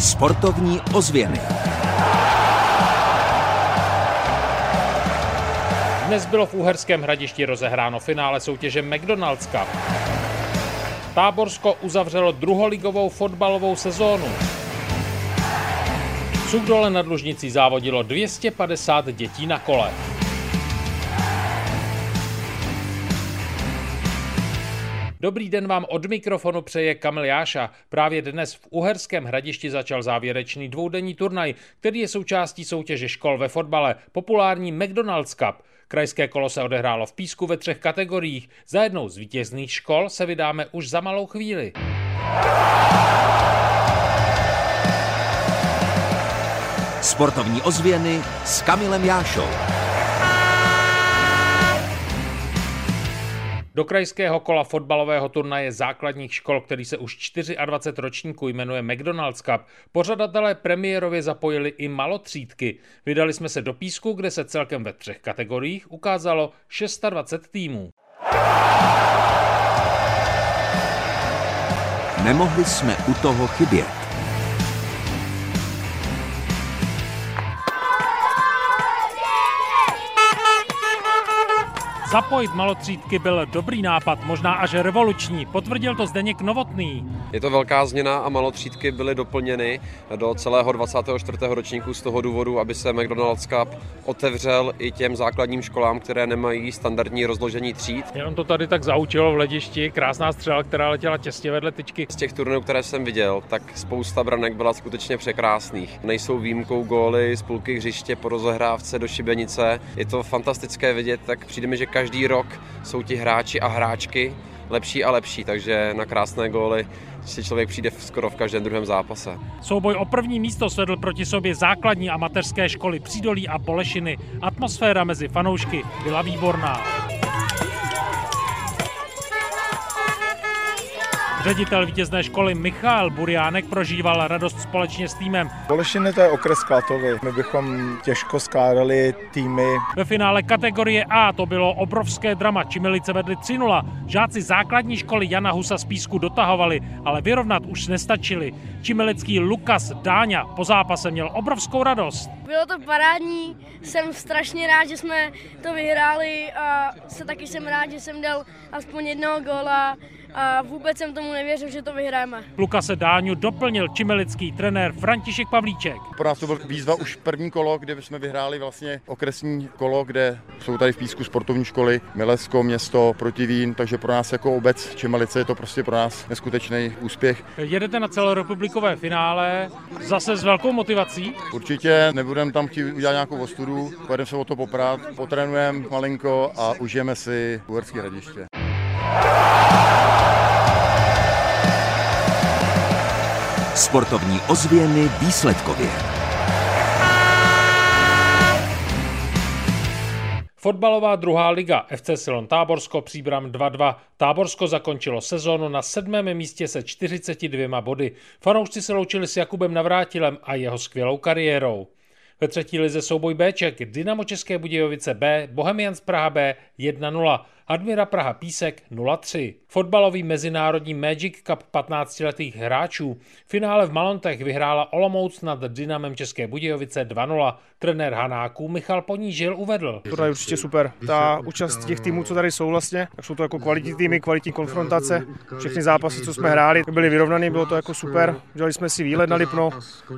Sportovní ozvěny. Dnes bylo v Uherském hradišti rozehráno finále soutěže McDonald's Cup. Táborsko uzavřelo druholigovou fotbalovou sezónu. Sudole nad Lužnicí závodilo 250 dětí na kole. Dobrý den vám od mikrofonu přeje Kamil Jáša. Právě dnes v Uherském hradišti začal závěrečný dvoudenní turnaj, který je součástí soutěže škol ve fotbale, populární McDonald's Cup. Krajské kolo se odehrálo v Písku ve třech kategoriích. Za jednou z vítězných škol se vydáme už za malou chvíli. Sportovní ozvěny s Kamilem Jášou. Do krajského kola fotbalového turnaje základních škol, který se už 24 ročníků jmenuje McDonald's Cup, pořadatelé premiérově zapojili i malotřídky. Vydali jsme se do Písku, kde se celkem ve třech kategoriích ukázalo 26 týmů. Nemohli jsme u toho chybět. Zapojit malotřídky byl dobrý nápad, možná až revoluční, potvrdil to Zdeněk Novotný. Je to velká změna a malotřídky byly doplněny do celého 24. ročníku z toho důvodu, aby se McDonald's Cup otevřel i těm základním školám, které nemají standardní rozložení tříd. Jenom to tady tak zaučilo v ledišti, krásná střela, která letěla těsně vedle tyčky. Z těch turnajů, které jsem viděl, tak spousta branek byla skutečně překrásných. Nejsou výjimkou góly z půlky hřiště po rozehrávce do šibenice. Je to fantastické vidět, tak přijde mi, že každý rok jsou ti hráči a hráčky lepší a lepší, takže na krásné góly si člověk přijde skoro v každém druhém zápase. Souboj o první místo svedl proti sobě základní a školy Přídolí a Bolešiny. Atmosféra mezi fanoušky byla výborná. Ředitel vítězné školy Michal Buriánek prožíval radost společně s týmem. Bolešiny to je okres Klatovy. My bychom těžko skládali týmy. Ve finále kategorie A to bylo obrovské drama. Čimilice vedli 3-0. Žáci základní školy Jana Husa z Písku dotahovali, ale vyrovnat už nestačili. Čimilický Lukas Dáňa po zápase měl obrovskou radost. Bylo to parádní, jsem strašně rád, že jsme to vyhráli a se taky jsem rád, že jsem dal aspoň jednoho góla a vůbec jsem tomu nevěřil, že to vyhráme. Lukase Dáňu doplnil čimelický trenér František Pavlíček. Pro nás to byl výzva už první kolo, kde jsme vyhráli vlastně okresní kolo, kde jsou tady v Písku sportovní školy, Milesko, město, Protivín, takže pro nás jako obec Čemelice je to prostě pro nás neskutečný úspěch. Jedete na celorepublikové finále zase s velkou motivací? Určitě nebudeme tam chtít udělat nějakou ostudu, pojedeme se o to poprat, potrénujeme malinko a užijeme si Uherské hradiště. Sportovní ozvěny výsledkově. Fotbalová druhá liga FC Silon Táborsko Příbram 2-2. Táborsko zakončilo sezónu na sedmém místě se 42 body. Fanoušci se loučili s Jakubem Navrátilem a jeho skvělou kariérou. Ve třetí lize souboj Bček Dynamo České Budějovice B, Bohemians Praha B 1-0. Admira Praha Písek 0-3. Fotbalový mezinárodní Magic Cup 15-letých hráčů. Finále v Malontech vyhrála Olomouc nad Dynamem České Budějovice 2-0. Trenér Hanáků Michal Ponížil uvedl. To je určitě super. Ta účast těch týmů, co tady jsou vlastně, tak jsou to jako kvalitní týmy, kvalitní konfrontace. Všechny zápasy, co jsme hráli, byly vyrovnané, bylo to jako super. Dělali jsme si výlet na Lipno,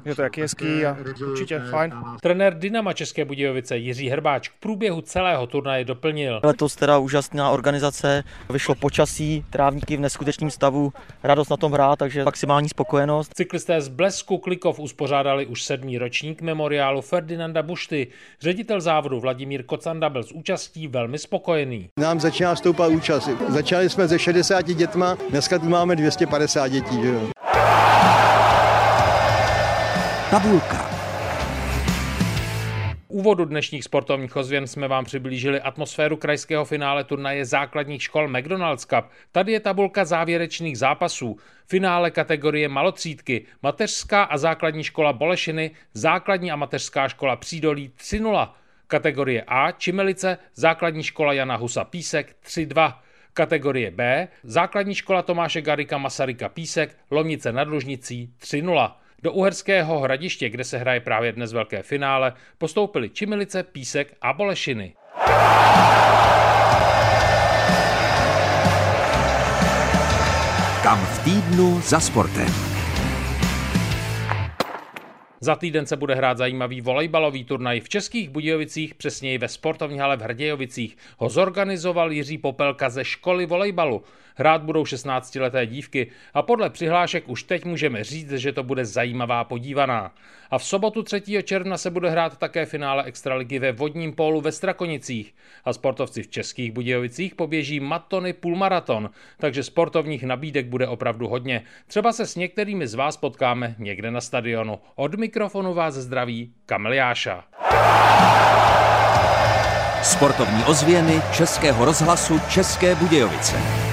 je to jaký hezký a určitě fajn. Trenér Dynama České Budějovice Jiří Hrbáč k průběhu celého turnaje doplnil. Letos teda úžasná organizace, vyšlo počasí, trávníky v neskutečném stavu, radost na tom hrát, takže maximální spokojenost. Cyklisté z Blesku Klikov uspořádali už sedmý ročník memoriálu Ferdinanda Bušty. Ředitel závodu Vladimír Kocanda byl s účastí velmi spokojený. Nám začíná stoupat účast. Začali jsme ze 60 dětma, dneska tu máme 250 dětí. Že? Tabulka úvodu dnešních sportovních ozvěn jsme vám přiblížili atmosféru krajského finále turnaje základních škol McDonald's Cup. Tady je tabulka závěrečných zápasů. Finále kategorie malotřídky, mateřská a základní škola Bolešiny, základní a mateřská škola Přídolí 3-0. Kategorie A Čimelice, základní škola Jana Husa Písek 3-2. Kategorie B, základní škola Tomáše Garika Masaryka Písek, Lomnice nad Lužnicí 3-0. Do Uherského hradiště, kde se hraje právě dnes velké finále, postoupili Čimilice, Písek a Bolešiny. Kam v týdnu za sportem. Za týden se bude hrát zajímavý volejbalový turnaj v Českých Budějovicích, přesněji ve sportovní hale v Hrdějovicích. Ho zorganizoval Jiří Popelka ze školy volejbalu. Hrát budou 16-leté dívky a podle přihlášek už teď můžeme říct, že to bude zajímavá podívaná. A v sobotu 3. června se bude hrát také finále Extraligy ve vodním pólu ve Strakonicích. A sportovci v Českých Budějovicích poběží matony půlmaraton, takže sportovních nabídek bude opravdu hodně. Třeba se s některými z vás potkáme někde na stadionu. Od mikrofonu vás zdraví Kamil Jáša. Sportovní ozvěny Českého rozhlasu České Budějovice.